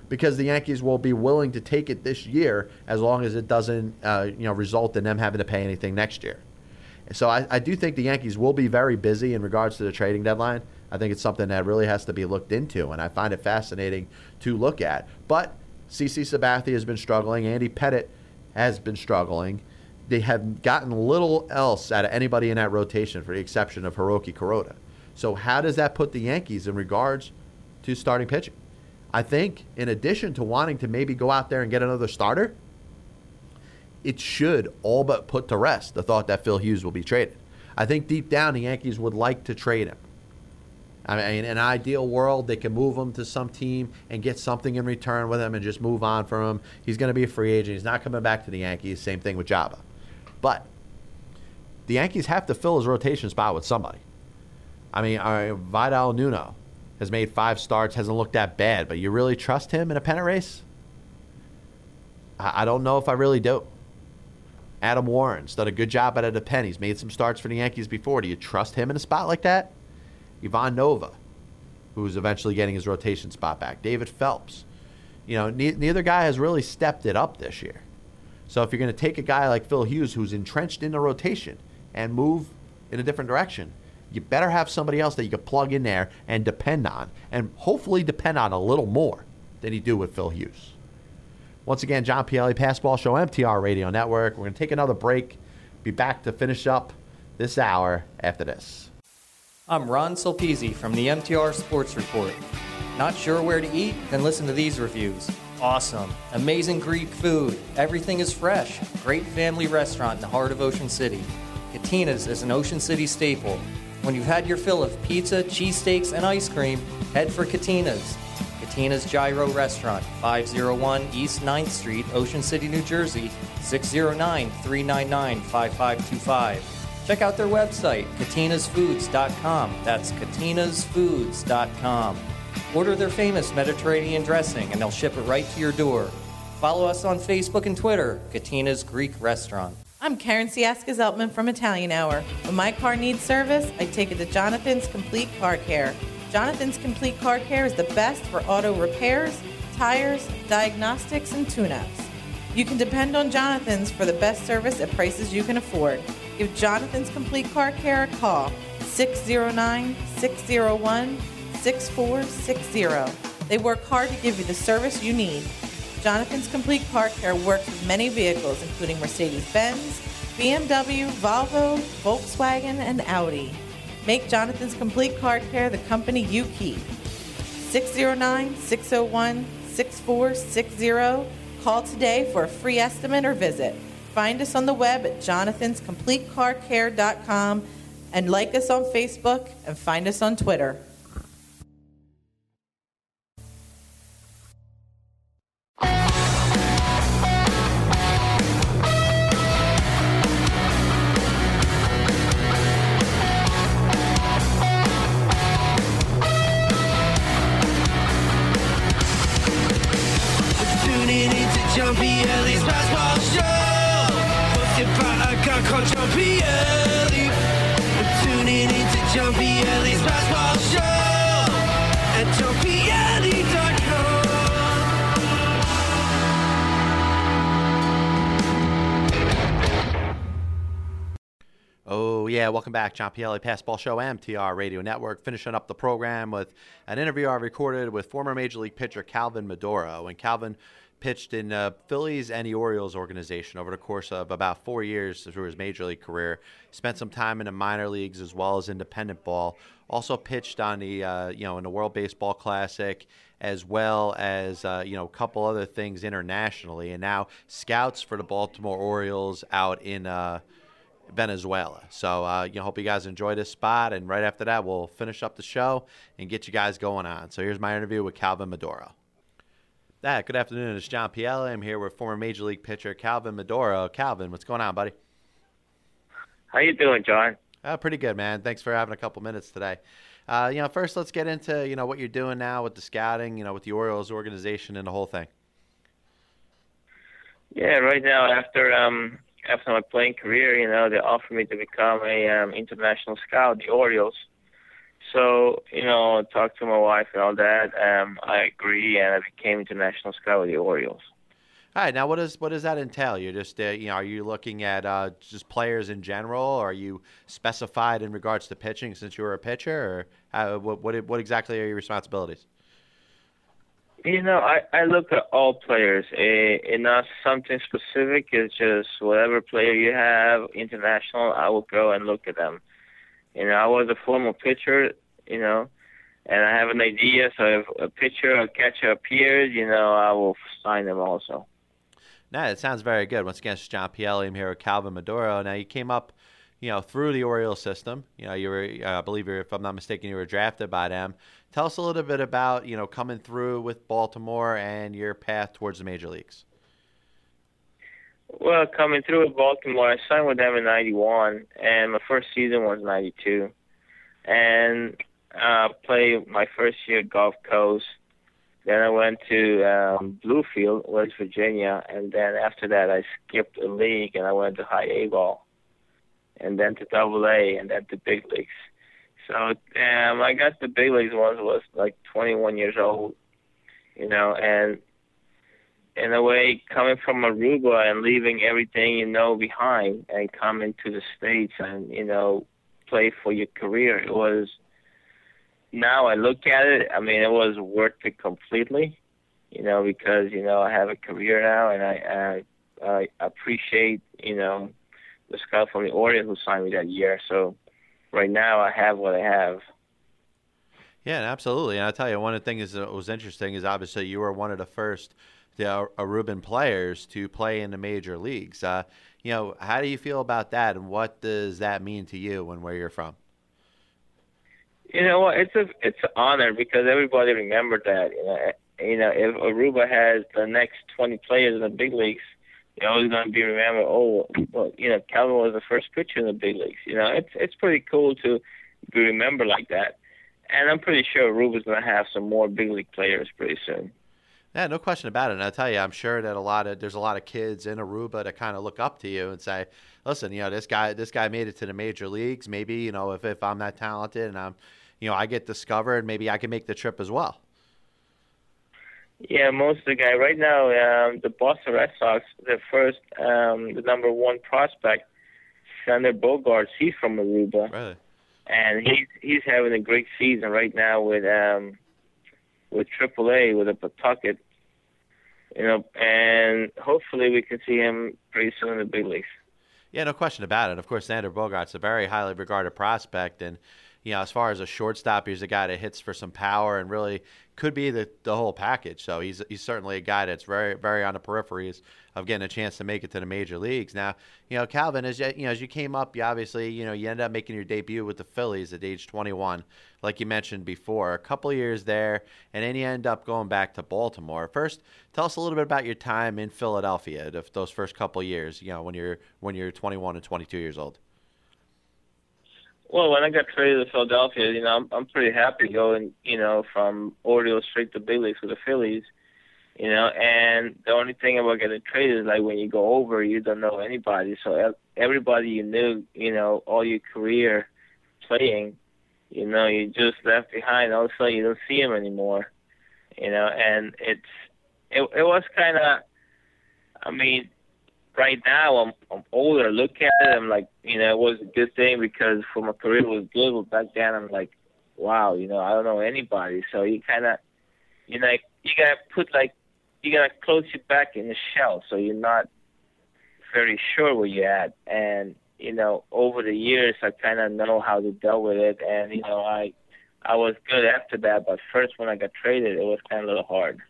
because the Yankees will be willing to take it this year as long as it doesn't, uh, you know, result in them having to pay anything next year. So I, I do think the Yankees will be very busy in regards to the trading deadline. I think it's something that really has to be looked into, and I find it fascinating to look at. But CC Sabathia has been struggling. Andy Pettitte has been struggling they have gotten little else out of anybody in that rotation, for the exception of Hiroki Kuroda. So how does that put the Yankees in regards to starting pitching? I think, in addition to wanting to maybe go out there and get another starter, it should all but put to rest the thought that Phil Hughes will be traded. I think deep down the Yankees would like to trade him. I mean, in an ideal world, they can move him to some team and get something in return with him and just move on from him. He's going to be a free agent. He's not coming back to the Yankees. Same thing with Joba. But the Yankees have to fill his rotation spot with somebody. I mean, uh, Vidal Nuno has made five starts, hasn't looked that bad, but you really trust him in a pennant race? I, I don't know if I really do. Adam Warren's done a good job out of the pen. He's made some starts for the Yankees before. Do you trust him in a spot like that? Ivan Nova, who's eventually getting his rotation spot back. David Phelps. You know, ne- neither guy has really stepped it up this year. So if you're going to take a guy like Phil Hughes who's entrenched in the rotation and move in a different direction, you better have somebody else that you can plug in there and depend on, and hopefully depend on a little more than you do with Phil Hughes. Once again, John Pielli, Passball Show, MTR Radio Network. We're going to take another break. Be back to finish up this hour after this. I'm Ron Sulpizzi from the MTR Sports Report. Not sure where to eat? Then listen to these reviews awesome. Amazing Greek food. Everything is fresh. Great family restaurant in the heart of Ocean City. Katina's is an Ocean City staple. When you've had your fill of pizza, cheesesteaks, and ice cream, head for Katina's. Katina's Gyro Restaurant, 501 East 9th Street, Ocean City, New Jersey, 609 399 5525. Check out their website, katinasfoods.com. That's katinasfoods.com. Order their famous Mediterranean dressing and they'll ship it right to your door. Follow us on Facebook and Twitter, Katina's Greek Restaurant. I'm Karen Siaska Zeltman from Italian Hour. When my car needs service, I take it to Jonathan's Complete Car Care. Jonathan's Complete Car Care is the best for auto repairs, tires, diagnostics, and tune ups. You can depend on Jonathan's for the best service at prices you can afford. Give Jonathan's Complete Car Care a call 609 601 6460. They work hard to give you the service you need. Jonathan's Complete Car Care works with many vehicles, including Mercedes Benz, BMW, Volvo, Volkswagen, and Audi. Make Jonathan's Complete Car Care the company you keep. 609 601 6460. Call today for a free estimate or visit. Find us on the web at jonathanscompletecarcare.com and like us on Facebook and find us on Twitter. Yeah. Welcome back. John Pielli, Passball Show, MTR Radio Network. Finishing up the program with an interview I recorded with former Major League pitcher Calvin Maduro. And Calvin pitched in uh, Phillies and the Orioles organization over the course of about four years through his Major League career. Spent some time in the minor leagues as well as independent ball. Also pitched on the, uh, you know, in the World Baseball Classic as well as uh, you know a couple other things internationally, and now scouts for the Baltimore Orioles out in uh, Venezuela. So uh, you know, hope you guys enjoy this spot, and right after that, we'll finish up the show and get you guys going on. So here's my interview with Calvin Maduro. That good afternoon, it's John Pielli. I'm here with former Major League pitcher Calvin Maduro. Calvin, what's going on, buddy? How you doing, John? Uh, pretty good, man. Thanks for having a couple minutes today. Uh, you know, first let's get into you know what you're doing now with the scouting, you know, with the Orioles organization and the whole thing. Yeah, right now after um after my playing career, you know, they offered me to become a um, international scout, the Orioles. So, you know, talk to my wife and all that. Um, I agree, and I became international scout with the Orioles. All right, now what does what does that entail? You're just uh, you know, are you looking at uh, just players in general? Or are you specified in regards to pitching since you were a pitcher, or what, what what exactly are your responsibilities? You know, I I look at all players. Eh, it, it not something specific. It's just whatever player you have international. I will go and look at them. You know, I was a former pitcher. You know, and I have an idea. So if a pitcher or catcher appears, you know, I will sign them also. No, it sounds very good. Once again, it's John Pielli. I'm here with Calvin Maduro. Now, you came up, you know, through the Orioles system. You know, you were, uh, I believe, you're, if I'm not mistaken, you were drafted by them. Tell us a little bit about, you know, coming through with Baltimore and your path towards the major leagues. Well, coming through with Baltimore, I signed with them in '91, and my first season was '92, and uh, played my first year Gulf Coast. Then I went to um, Bluefield, West Virginia, and then after that I skipped a league and I went to high A ball, and then to Double A, and then to big leagues. So um, I got the big leagues once was like 21 years old, you know, and in a way, coming from Aruba and leaving everything you know behind and coming to the states and you know play for your career, it was now I look at it, I mean, it was worth it completely, you know, because you know I have a career now, and I I, I appreciate you know the scout from the Orioles who signed me that year. So right now I have what I have. Yeah, absolutely. And I'll tell you, one of the things that was interesting is obviously you were one of the first the Aruban players to play in the major leagues. Uh, you know, how do you feel about that, and what does that mean to you and where you're from? You know what? It's a it's an honor because everybody remembered that. You know, you know, if Aruba has the next 20 players in the big leagues, they're always going to be remembered. Oh, well, you know, Calvin was the first pitcher in the big leagues. You know, it's it's pretty cool to be remembered like that. And I'm pretty sure Aruba's going to have some more big league players pretty soon. Yeah, no question about it. And I'll tell you, I'm sure that a lot of there's a lot of kids in Aruba that kind of look up to you and say, "Listen, you know, this guy this guy made it to the major leagues. Maybe you know, if if I'm that talented and I'm, you know, I get discovered, maybe I can make the trip as well." Yeah, most of the guy right now, um, the Boston Red Sox, the first, um, the number one prospect, Xander Bogaerts, he's from Aruba. Really? And he's he's having a great season right now with um with AAA with a Pawtucket. You know, and hopefully we can see him pretty soon in the big leagues. Yeah, no question about it. Of course, Xander Bogaerts, a very highly regarded prospect, and you know, as far as a shortstop, he's a guy that hits for some power and really could be the, the whole package. So he's he's certainly a guy that's very very on the peripheries of getting a chance to make it to the major leagues. Now, you know, Calvin, as you, you know, as you came up, you obviously, you know, you ended up making your debut with the Phillies at age 21, like you mentioned before. A couple years there, and then you end up going back to Baltimore. First, tell us a little bit about your time in Philadelphia, those first couple years. You know, when you're when you're 21 and 22 years old. Well, when I got traded to Philadelphia, you know, I'm, I'm pretty happy going, you know, from Orioles straight to big leagues with the Phillies, you know. And the only thing about getting traded is like when you go over, you don't know anybody. So everybody you knew, you know, all your career playing, you know, you just left behind. All of a sudden, you don't see them anymore, you know. And it's it it was kind of, I mean, right now I'm I'm older. Look at it, I'm like, you know, it was a good thing because for my career was good. But back then I'm like, wow, you know, I don't know anybody. So you kind of, you know, you gotta put like, you gotta close your back in the shell, so you're not very sure where you're at. And you know, over the years, I kind of know how to deal with it. And you know, I I was good after that, but first when I got traded, it was kind of a little hard.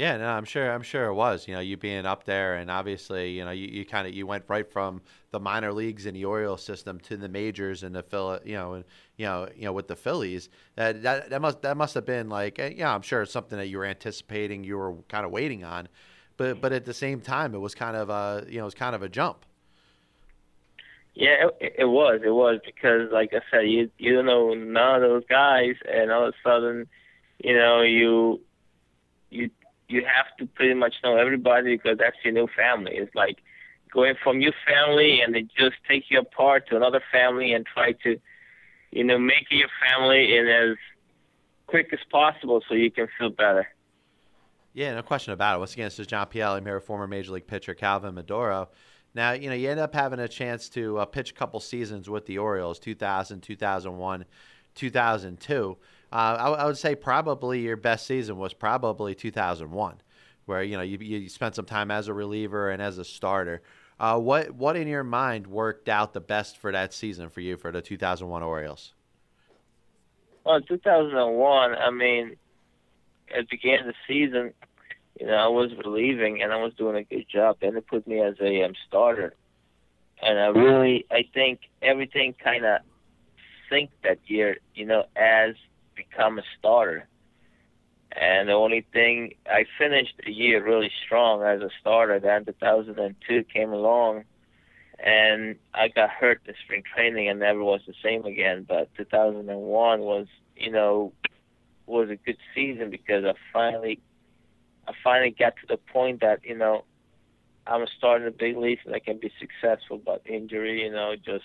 Yeah, no, I'm sure. I'm sure it was. You know, you being up there, and obviously, you know, you, you kind of you went right from the minor leagues in the Orioles system to the majors and the Phil, you know, and you know, you know, with the Phillies. That that, that must that must have been like, eh, yeah, I'm sure it's something that you were anticipating, you were kind of waiting on, but but at the same time, it was kind of a you know, it was kind of a jump. Yeah, it, it was. It was because, like I said, you you don't know none of those guys, and all of a sudden, you know, you you you have to pretty much know everybody because that's your new family. It's like going from your family and they just take you apart to another family and try to, you know, make your family in as quick as possible so you can feel better. Yeah, no question about it. Once again, this is John Pielli. I'm here former Major League pitcher Calvin Maduro. Now, you know, you end up having a chance to uh, pitch a couple seasons with the Orioles, 2000, 2001, 2002. Uh, I, I, would say probably your best season was probably 2001, where you know you, you spent some time as a reliever and as a starter. Uh, what what in your mind worked out the best for that season for you for the 2001 Orioles? Well, 2001, I mean, at the beginning of the season, you know, I was relieving and I was doing a good job. Then they put me as a um, starter, and I really, I think everything kind of synced that year. You know, as become a starter. And the only thing I finished the year really strong as a starter. Then 2002 came along, and I got hurt in spring training and never was the same again. But 2001 was, you know, was a good season because I finally, I finally got to the point that you know, I'm starting the big leagues and I can be successful. But injury, you know, just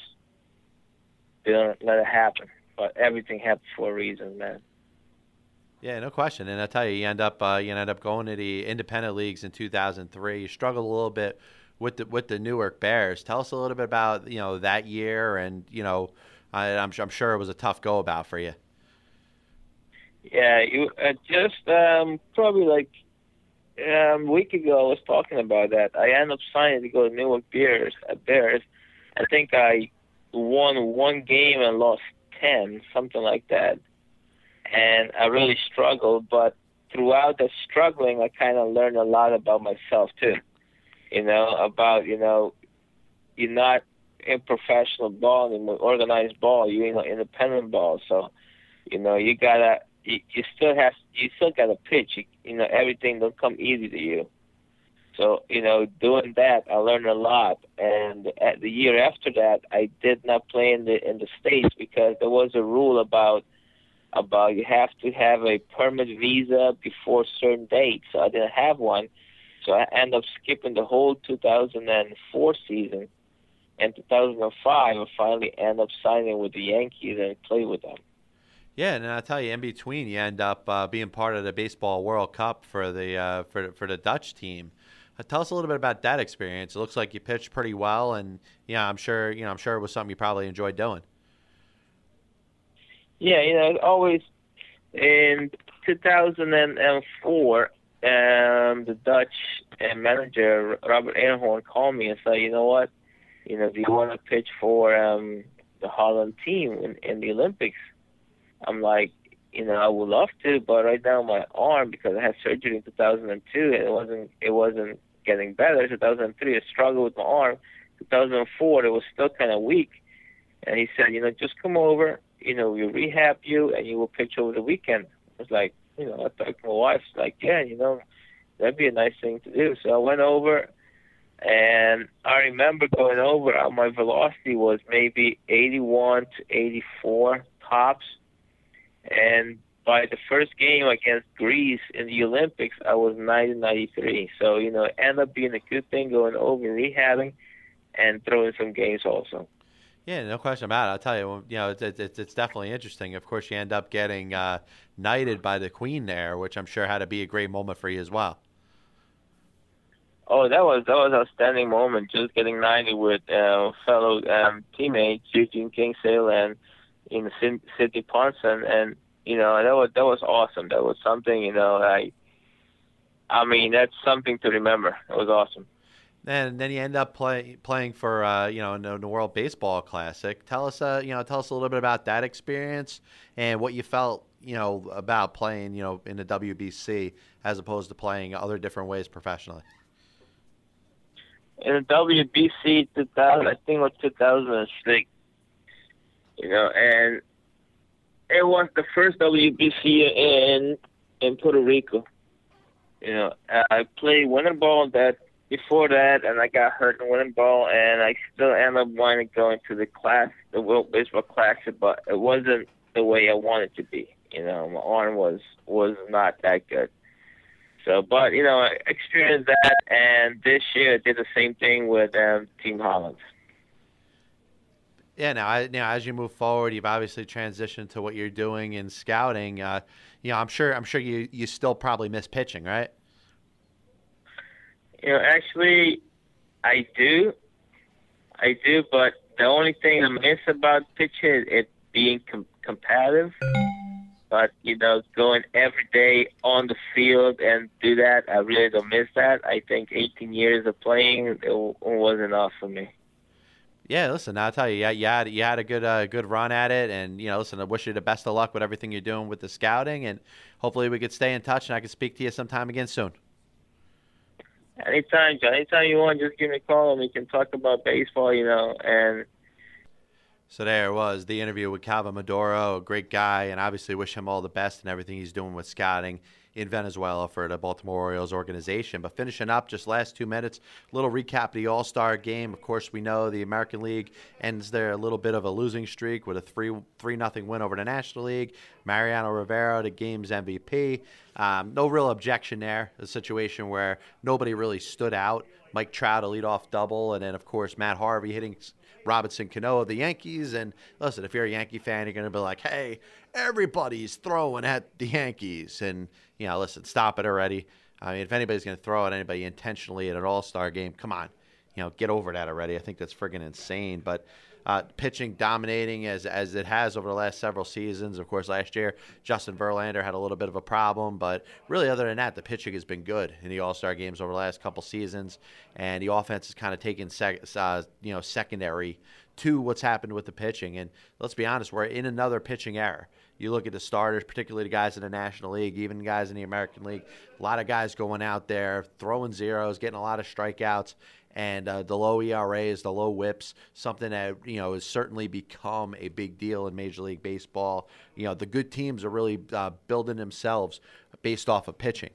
didn't let it happen but everything happens for a reason, man. Yeah, no question. And I tell you, you end up uh, you end up going to the independent leagues in 2003. You struggled a little bit with the with the Newark Bears. Tell us a little bit about you know that year, and you know, I, am I'm, I'm sure it was a tough go about for you. Yeah, you uh, just um, probably like um, a week ago I was talking about that. I ended up signing to go to Newark Bears. Uh, Bears. I think I won one game and lost 10, something like that. And I really struggled, but throughout the struggling, I kind of learned a lot about myself too. You know, about, you know, you're not in professional ball, in organized ball, you're in independent ball. So, you know, you gotta, you, you still have, you still gotta pitch. You, you know, everything don't come easy to you. So, you know, doing that, I learned a lot. And at the year after that, I did not play in the in the states because there was a rule about about you have to have a permit visa before certain dates. So I didn't have one. So I ended up skipping the whole 2004 season. And 2005, I finally ended up signing with the Yankees and play with them. Yeah, and I tell you, in between, you end up uh, being part of the baseball World Cup for the uh, for for the Dutch team. Uh, tell us a little bit about that experience. It looks like you pitched pretty well, and yeah, I'm sure you know I'm sure it was something you probably enjoyed doing. Yeah, you know, always, and 2004, um, the Dutch uh, manager Robert Eenhoorn called me and said, "You know what? You know, do you want to pitch for um, the Holland team in, in the Olympics?" I'm like, you know, I would love to, but right now my arm, because I had surgery in 2002, and it wasn't it wasn't getting better. 2003, I struggled with my arm. 2004, it was still kind of weak, and he said, you know, just come over, you know, we'll rehab you, and you will pitch over the weekend. I was like, you know, I talked to my wife, like, yeah, you know, that'd be a nice thing to do. So I went over, and I remember going over, uh, my velocity was maybe 81 to 84 tops and by the first game against Greece in the Olympics, I was 90 93. So, you know, it ended up being a good thing going over, rehabbing, and throwing some games also. Yeah, no question about it. I'll tell you, you know, it's, it's, it's definitely interesting. Of course, you end up getting uh, knighted by the Queen there, which I'm sure had to be a great moment for you as well. Oh, that was that was an outstanding moment. Just getting knighted with uh, fellow um, teammates Eugene Kingsale and in Sidney Ponson, and you know that was that was awesome. That was something you know I. I mean that's something to remember. It was awesome. And then you end up play, playing for uh, you know in the, World Baseball Classic. Tell us uh, you know tell us a little bit about that experience and what you felt you know about playing you know in the WBC as opposed to playing other different ways professionally. In the WBC 2000, I think it was 2006 you know, and it was the first WBC in in Puerto Rico. You know, I played winter ball that before that, and I got hurt in winter ball, and I still ended up wanting to go into the class, the World Baseball Classic, but it wasn't the way I wanted to be. You know, my arm was was not that good. So, but you know, I experienced that, and this year I did the same thing with um, Team Holland. Yeah, now, I, now as you move forward, you've obviously transitioned to what you're doing in scouting. Uh, you know, I'm sure I'm sure you you still probably miss pitching, right? You know, actually, I do, I do. But the only thing I miss about pitching is it being com- competitive. But you know, going every day on the field and do that, I really don't miss that. I think 18 years of playing it was enough for me. Yeah, listen, I'll tell you, yeah, you had you had a good uh, good run at it, and you know, listen, I wish you the best of luck with everything you're doing with the scouting, and hopefully we could stay in touch, and I can speak to you sometime again soon. Anytime, John. Anytime you want, just give me a call, and we can talk about baseball, you know, and. So there it was, the interview with Calvin Maduro, a great guy, and obviously wish him all the best and everything he's doing with scouting in Venezuela for the Baltimore Orioles organization. But finishing up, just last two minutes, little recap of the All Star game. Of course, we know the American League ends there a little bit of a losing streak with a three three nothing win over the National League. Mariano Rivera, the game's MVP. Um, no real objection there. A situation where nobody really stood out. Mike Trout a leadoff double, and then of course Matt Harvey hitting Robinson Cano of the Yankees. And listen, if you're a Yankee fan, you're going to be like, hey, everybody's throwing at the Yankees. And you know, listen, stop it already. I mean, if anybody's going to throw at anybody intentionally at an All Star game, come on, you know, get over that already. I think that's friggin' insane. But uh, pitching dominating as as it has over the last several seasons. Of course, last year Justin Verlander had a little bit of a problem, but really, other than that, the pitching has been good in the All Star games over the last couple seasons, and the offense has kind of taken sec- uh, you know secondary to what's happened with the pitching. And let's be honest, we're in another pitching era. You look at the starters, particularly the guys in the National League, even guys in the American League. A lot of guys going out there, throwing zeros, getting a lot of strikeouts, and uh, the low ERAs, the low WHIPs, something that you know has certainly become a big deal in Major League Baseball. You know, the good teams are really uh, building themselves based off of pitching.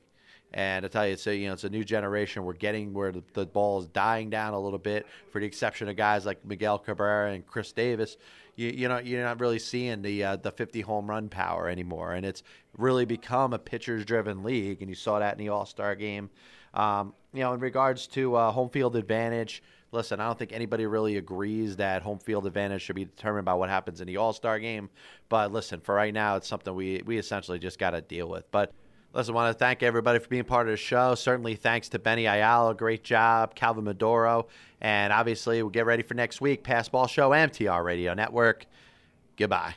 And I tell you, it's a, you know it's a new generation. We're getting where the, the ball is dying down a little bit, for the exception of guys like Miguel Cabrera and Chris Davis you, you know you're not really seeing the uh, the 50 home run power anymore, and it's really become a pitchers driven league, and you saw that in the All Star game. Um, you know, in regards to uh, home field advantage, listen, I don't think anybody really agrees that home field advantage should be determined by what happens in the All Star game. But listen, for right now, it's something we we essentially just got to deal with. But Listen, I want to thank everybody for being part of the show. Certainly, thanks to Benny Ayala. Great job. Calvin Maduro. And obviously, we'll get ready for next week. Passball Show, MTR Radio Network. Goodbye.